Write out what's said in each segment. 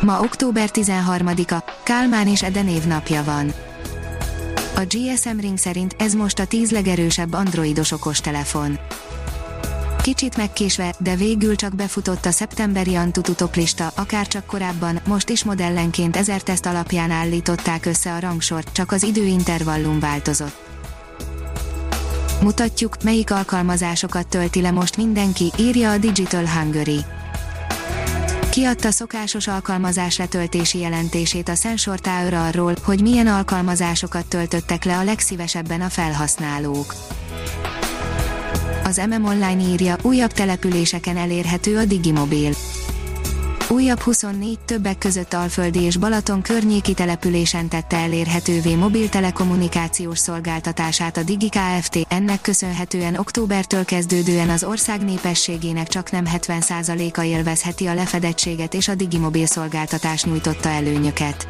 Ma október 13-a, Kálmán és Ede napja van. A GSM Ring szerint ez most a 10 legerősebb androidos okostelefon. Kicsit megkésve, de végül csak befutott a szeptemberi Antutu toplista, akár csak korábban, most is modellenként ezer teszt alapján állították össze a rangsort, csak az időintervallum változott. Mutatjuk, melyik alkalmazásokat tölti le most mindenki, írja a Digital Hungary kiadta szokásos alkalmazás letöltési jelentését a Sensor Tower arról, hogy milyen alkalmazásokat töltöttek le a legszívesebben a felhasználók. Az MM Online írja, újabb településeken elérhető a Digimobil. Újabb 24 többek között Alföldi és Balaton környéki településen tette elérhetővé mobil telekommunikációs szolgáltatását a Digi Kft. Ennek köszönhetően októbertől kezdődően az ország népességének csak nem 70%-a élvezheti a lefedettséget és a Digimobil szolgáltatás nyújtotta előnyöket.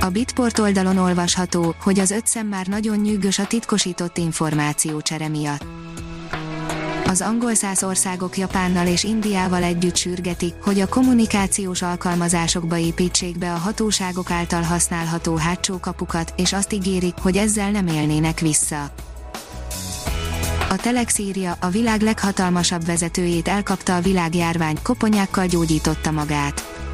A Bitport oldalon olvasható, hogy az ötszem már nagyon nyűgös a titkosított információcsere miatt az angol száz országok Japánnal és Indiával együtt sürgetik, hogy a kommunikációs alkalmazásokba építsék be a hatóságok által használható hátsó kapukat, és azt ígérik, hogy ezzel nem élnének vissza. A Telex írja, a világ leghatalmasabb vezetőjét elkapta a világjárvány, koponyákkal gyógyította magát.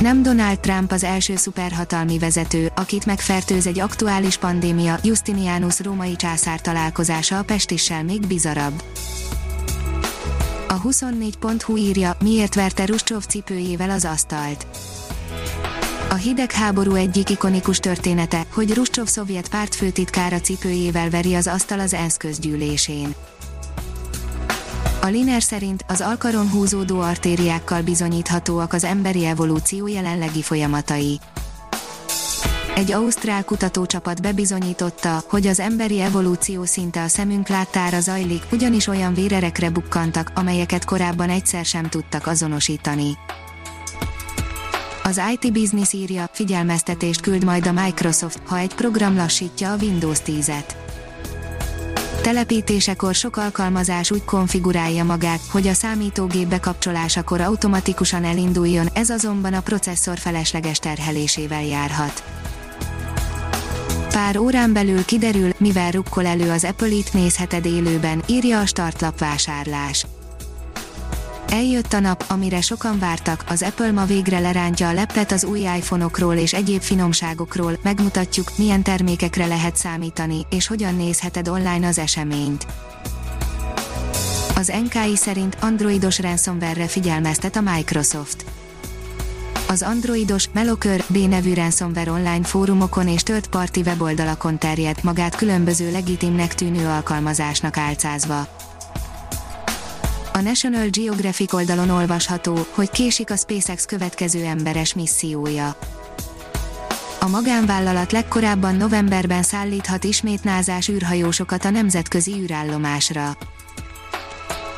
Nem Donald Trump az első szuperhatalmi vezető, akit megfertőz egy aktuális pandémia, Justinianus római császár találkozása a pestissel még bizarabb. A 24.hu írja, miért verte Ruscsov cipőjével az asztalt. A hidegháború egyik ikonikus története, hogy Ruscsov szovjet pártfőtitkára cipőjével veri az asztal az ENSZ közgyűlésén. A Liner szerint az alkaron húzódó artériákkal bizonyíthatóak az emberi evolúció jelenlegi folyamatai. Egy ausztrál kutatócsapat bebizonyította, hogy az emberi evolúció szinte a szemünk láttára zajlik, ugyanis olyan vérerekre bukkantak, amelyeket korábban egyszer sem tudtak azonosítani. Az IT Business írja, figyelmeztetést küld majd a Microsoft, ha egy program lassítja a Windows 10-et telepítésekor sok alkalmazás úgy konfigurálja magát, hogy a számítógép bekapcsolásakor automatikusan elinduljon, ez azonban a processzor felesleges terhelésével járhat. Pár órán belül kiderül, mivel rukkol elő az Apple itt nézheted élőben, írja a startlap vásárlás. Eljött a nap, amire sokan vártak, az Apple ma végre lerántja a leplet az új iPhone-okról és egyéb finomságokról, megmutatjuk, milyen termékekre lehet számítani, és hogyan nézheted online az eseményt. Az NKI szerint androidos ransomware-re figyelmeztet a Microsoft. Az androidos, Melokör, B nevű ransomware online fórumokon és tört parti weboldalakon terjedt magát különböző legitimnek tűnő alkalmazásnak álcázva. A National Geographic oldalon olvasható, hogy késik a SpaceX következő emberes missziója. A magánvállalat legkorábban novemberben szállíthat ismét názás űrhajósokat a nemzetközi űrállomásra.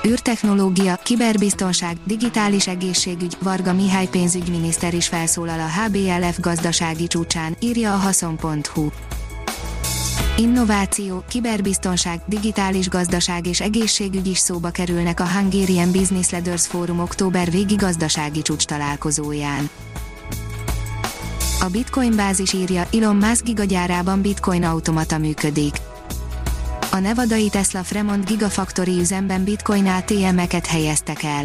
űrtechnológia, kiberbiztonság, digitális egészségügy, Varga Mihály pénzügyminiszter is felszólal a HBLF gazdasági csúcsán, írja a haszon.hu. Innováció, kiberbiztonság, digitális gazdaság és egészségügy is szóba kerülnek a Hungarian Business Leaders Forum október végi gazdasági csúcs találkozóján. A Bitcoin bázis írja, Elon Musk gigagyárában Bitcoin automata működik. A nevadai Tesla Fremont Gigafactory üzemben Bitcoin ATM-eket helyeztek el.